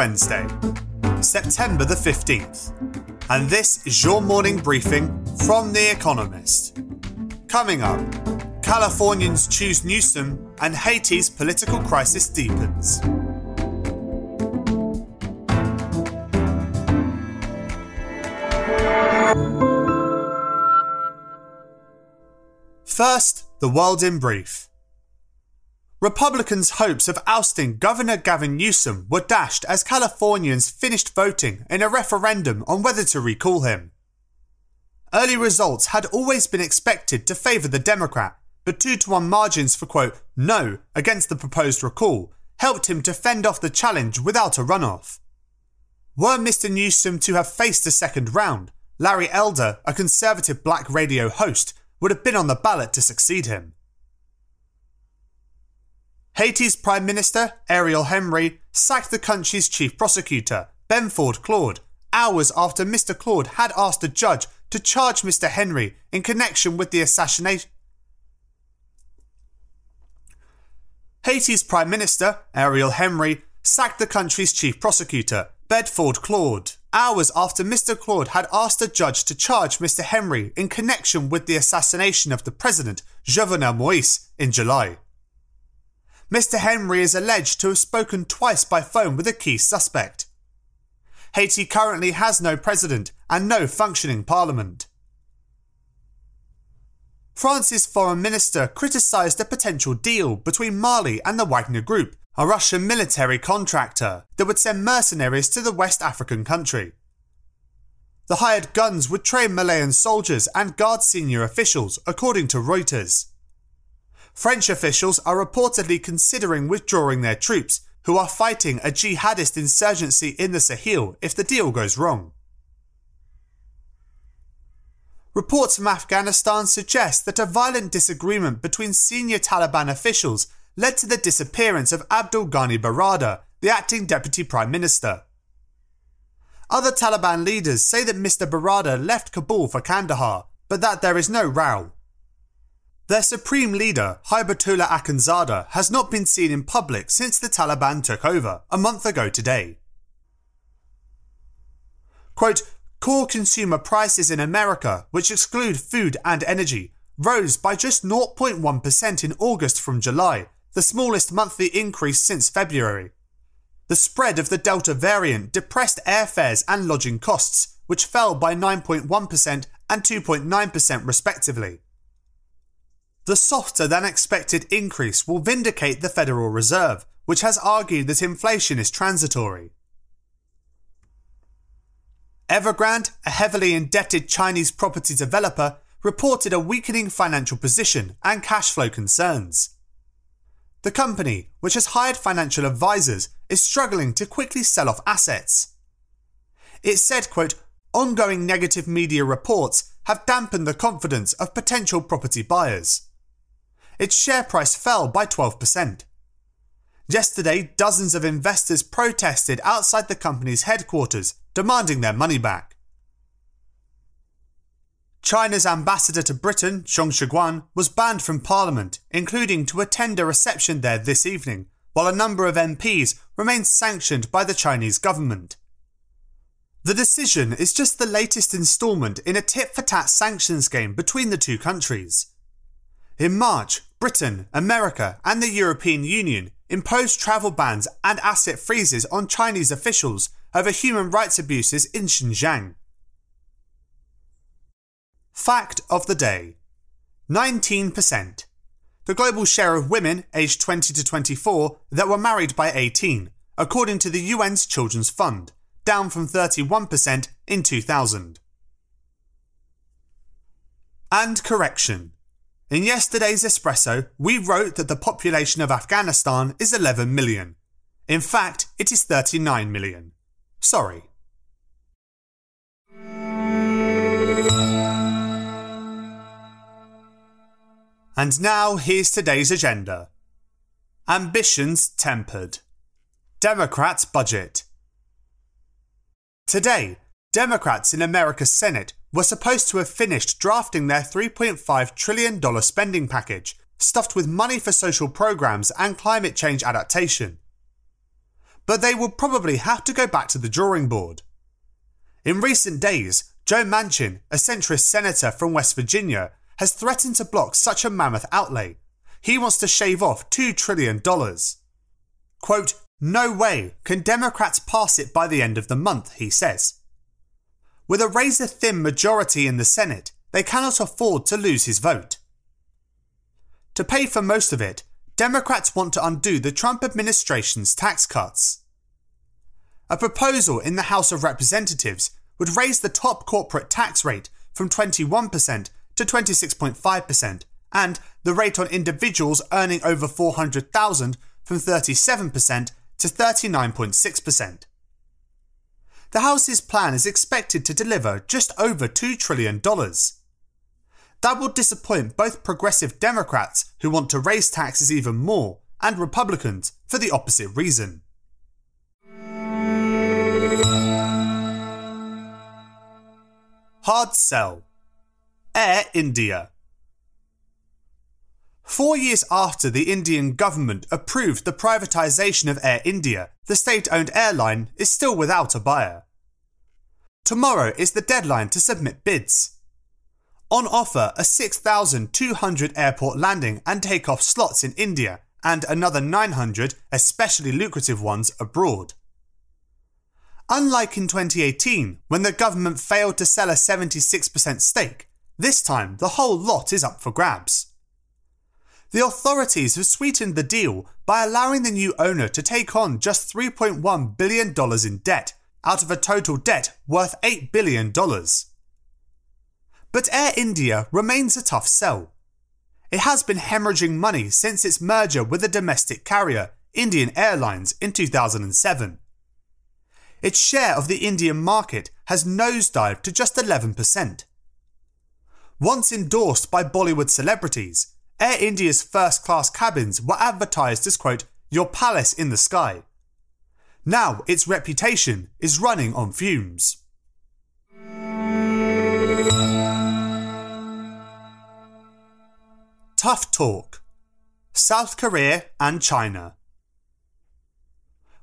Wednesday, September the 15th, and this is your morning briefing from The Economist. Coming up, Californians choose Newsom and Haiti's political crisis deepens. First, the world in brief. Republicans' hopes of ousting Governor Gavin Newsom were dashed as Californians finished voting in a referendum on whether to recall him. Early results had always been expected to favour the Democrat, but 2 to 1 margins for quote, no against the proposed recall helped him to fend off the challenge without a runoff. Were Mr. Newsom to have faced a second round, Larry Elder, a conservative black radio host, would have been on the ballot to succeed him. Haiti's Prime Minister, Ariel Henry, sacked the country's chief prosecutor, Bedford Claude, hours after Mr. Claude had asked a judge to charge Mr. Henry in connection with the assassination. Haiti's Prime Minister, Ariel Henry, sacked the country's chief prosecutor, Bedford Claude, hours after Mr. Claude had asked a judge to charge Mr. Henry in connection with the assassination of the president, Jovenel Moise, in July. Mr. Henry is alleged to have spoken twice by phone with a key suspect. Haiti currently has no president and no functioning parliament. France's foreign minister criticised a potential deal between Mali and the Wagner Group, a Russian military contractor that would send mercenaries to the West African country. The hired guns would train Malian soldiers and guard senior officials, according to Reuters. French officials are reportedly considering withdrawing their troops, who are fighting a jihadist insurgency in the Sahel if the deal goes wrong. Reports from Afghanistan suggest that a violent disagreement between senior Taliban officials led to the disappearance of Abdul Ghani Baradar, the acting deputy prime minister. Other Taliban leaders say that Mr. Baradar left Kabul for Kandahar, but that there is no row. Their supreme leader, Hibatullah Akhundzada, has not been seen in public since the Taliban took over, a month ago today. Quote, core consumer prices in America, which exclude food and energy, rose by just 0.1% in August from July, the smallest monthly increase since February. The spread of the Delta variant depressed airfares and lodging costs, which fell by 9.1% and 2.9% respectively. The softer than expected increase will vindicate the Federal Reserve, which has argued that inflation is transitory. Evergrande, a heavily indebted Chinese property developer, reported a weakening financial position and cash flow concerns. The company, which has hired financial advisors, is struggling to quickly sell off assets. It said, quote, ongoing negative media reports have dampened the confidence of potential property buyers its share price fell by 12%. Yesterday, dozens of investors protested outside the company's headquarters, demanding their money back. China's ambassador to Britain, Zheng Zeguang, was banned from Parliament, including to attend a reception there this evening, while a number of MPs remain sanctioned by the Chinese government. The decision is just the latest instalment in a tit for tat sanctions game between the two countries. In March, Britain, America, and the European Union imposed travel bans and asset freezes on Chinese officials over human rights abuses in Xinjiang. Fact of the day 19%. The global share of women aged 20 to 24 that were married by 18, according to the UN's Children's Fund, down from 31% in 2000. And correction. In yesterday's espresso, we wrote that the population of Afghanistan is 11 million. In fact, it is 39 million. Sorry. And now here's today's agenda. Ambitions tempered. Democrats budget. Today, Democrats in America's Senate were supposed to have finished drafting their $3.5 trillion spending package, stuffed with money for social programs and climate change adaptation. but they will probably have to go back to the drawing board. In recent days, Joe Manchin, a centrist senator from West Virginia, has threatened to block such a mammoth outlay. He wants to shave off $2 trillion. Quote, no way can Democrats pass it by the end of the month, he says. With a razor thin majority in the Senate, they cannot afford to lose his vote. To pay for most of it, Democrats want to undo the Trump administration's tax cuts. A proposal in the House of Representatives would raise the top corporate tax rate from 21% to 26.5% and the rate on individuals earning over 400,000 from 37% to 39.6%. The House's plan is expected to deliver just over $2 trillion. That will disappoint both progressive Democrats, who want to raise taxes even more, and Republicans for the opposite reason. Hard sell. Air India. Four years after the Indian government approved the privatisation of Air India, the state owned airline is still without a buyer. Tomorrow is the deadline to submit bids. On offer are 6,200 airport landing and takeoff slots in India and another 900 especially lucrative ones abroad. Unlike in 2018, when the government failed to sell a 76% stake, this time the whole lot is up for grabs the authorities have sweetened the deal by allowing the new owner to take on just $3.1 billion in debt out of a total debt worth $8 billion. But Air India remains a tough sell. It has been hemorrhaging money since its merger with the domestic carrier, Indian Airlines, in 2007. Its share of the Indian market has nosedived to just 11%. Once endorsed by Bollywood celebrities, Air India's first class cabins were advertised as, quote, your palace in the sky. Now its reputation is running on fumes. Tough talk. South Korea and China.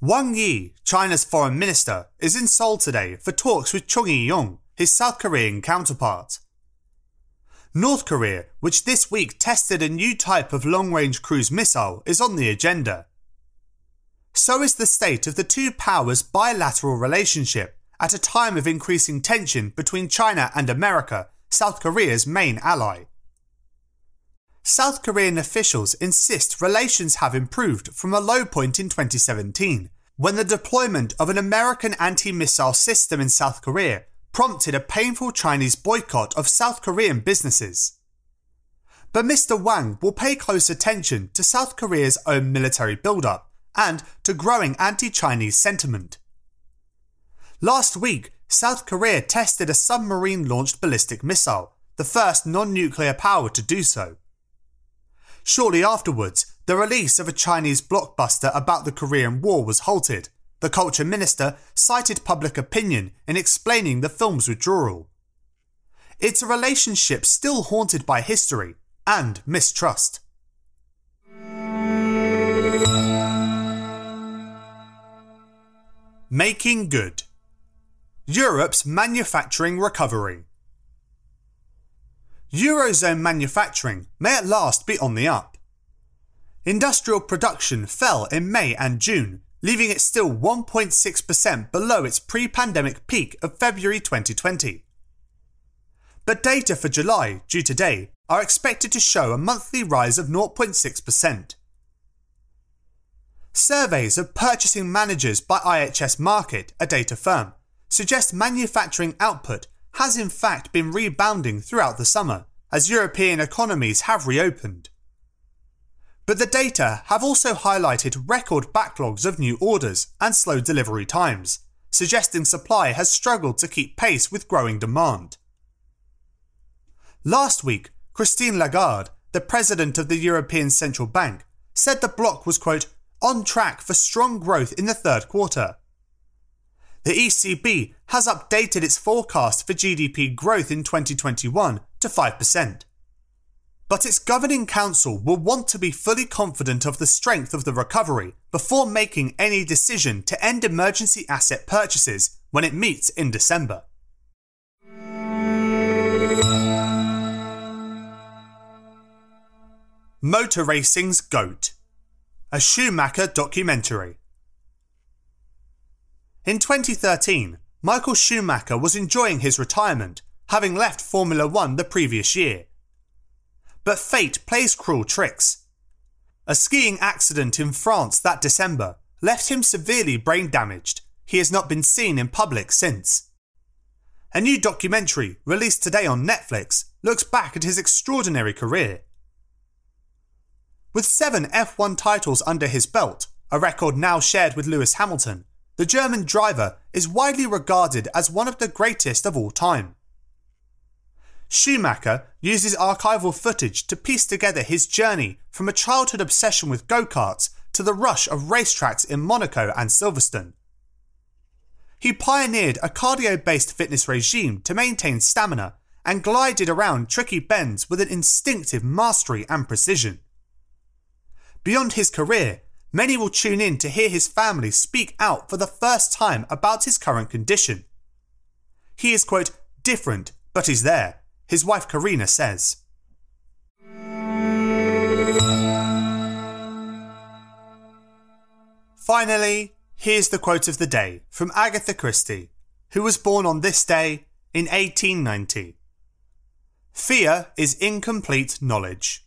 Wang Yi, China's foreign minister, is in Seoul today for talks with Chung Eui-yong, his South Korean counterpart. North Korea, which this week tested a new type of long range cruise missile, is on the agenda. So is the state of the two powers' bilateral relationship at a time of increasing tension between China and America, South Korea's main ally. South Korean officials insist relations have improved from a low point in 2017, when the deployment of an American anti missile system in South Korea prompted a painful Chinese boycott of South Korean businesses. But Mr. Wang will pay close attention to South Korea's own military build-up and to growing anti-Chinese sentiment. Last week, South Korea tested a submarine-launched ballistic missile, the first non-nuclear power to do so. Shortly afterwards, the release of a Chinese blockbuster about the Korean War was halted, the culture minister cited public opinion in explaining the film's withdrawal. It's a relationship still haunted by history and mistrust. Making good. Europe's manufacturing recovery. Eurozone manufacturing may at last be on the up. Industrial production fell in May and June leaving it still 1.6% below its pre pandemic peak of February 2020. But data for July, due today, are expected to show a monthly rise of 0.6%. Surveys of purchasing managers by IHS Markit, a data firm, suggest manufacturing output has in fact been rebounding throughout the summer as European economies have reopened. But the data have also highlighted record backlogs of new orders and slow delivery times, suggesting supply has struggled to keep pace with growing demand. Last week, Christine Lagarde, the president of the European Central Bank, said the bloc was, quote, on track for strong growth in the third quarter. The ECB has updated its forecast for GDP growth in 2021 to 5%. But its governing council will want to be fully confident of the strength of the recovery before making any decision to end emergency asset purchases when it meets in December. Motor Racing's GOAT A Schumacher documentary. In 2013, Michael Schumacher was enjoying his retirement, having left Formula One the previous year. But fate plays cruel tricks. A skiing accident in France that December left him severely brain damaged. He has not been seen in public since. A new documentary, released today on Netflix, looks back at his extraordinary career. With seven F1 titles under his belt, a record now shared with Lewis Hamilton, the German driver is widely regarded as one of the greatest of all time. Schumacher uses archival footage to piece together his journey from a childhood obsession with go karts to the rush of racetracks in Monaco and Silverstone. He pioneered a cardio based fitness regime to maintain stamina and glided around tricky bends with an instinctive mastery and precision. Beyond his career, many will tune in to hear his family speak out for the first time about his current condition. He is, quote, different, but he's there, his wife Corinna says. Finally, here's the quote of the day from Agatha Christie, who was born on this day in 1890. Fear is incomplete knowledge.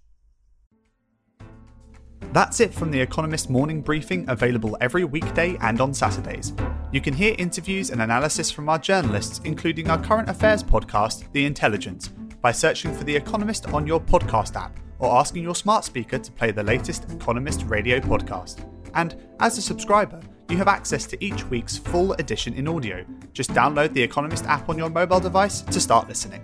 That's it from The Economist Morning Briefing, available every weekday and on Saturdays. You can hear interviews and analysis from our journalists, including our current affairs podcast, The Intelligence, by searching for The Economist on your podcast app or asking your smart speaker to play the latest Economist radio podcast. And as a subscriber, you have access to each week's full edition in audio. Just download the Economist app on your mobile device to start listening.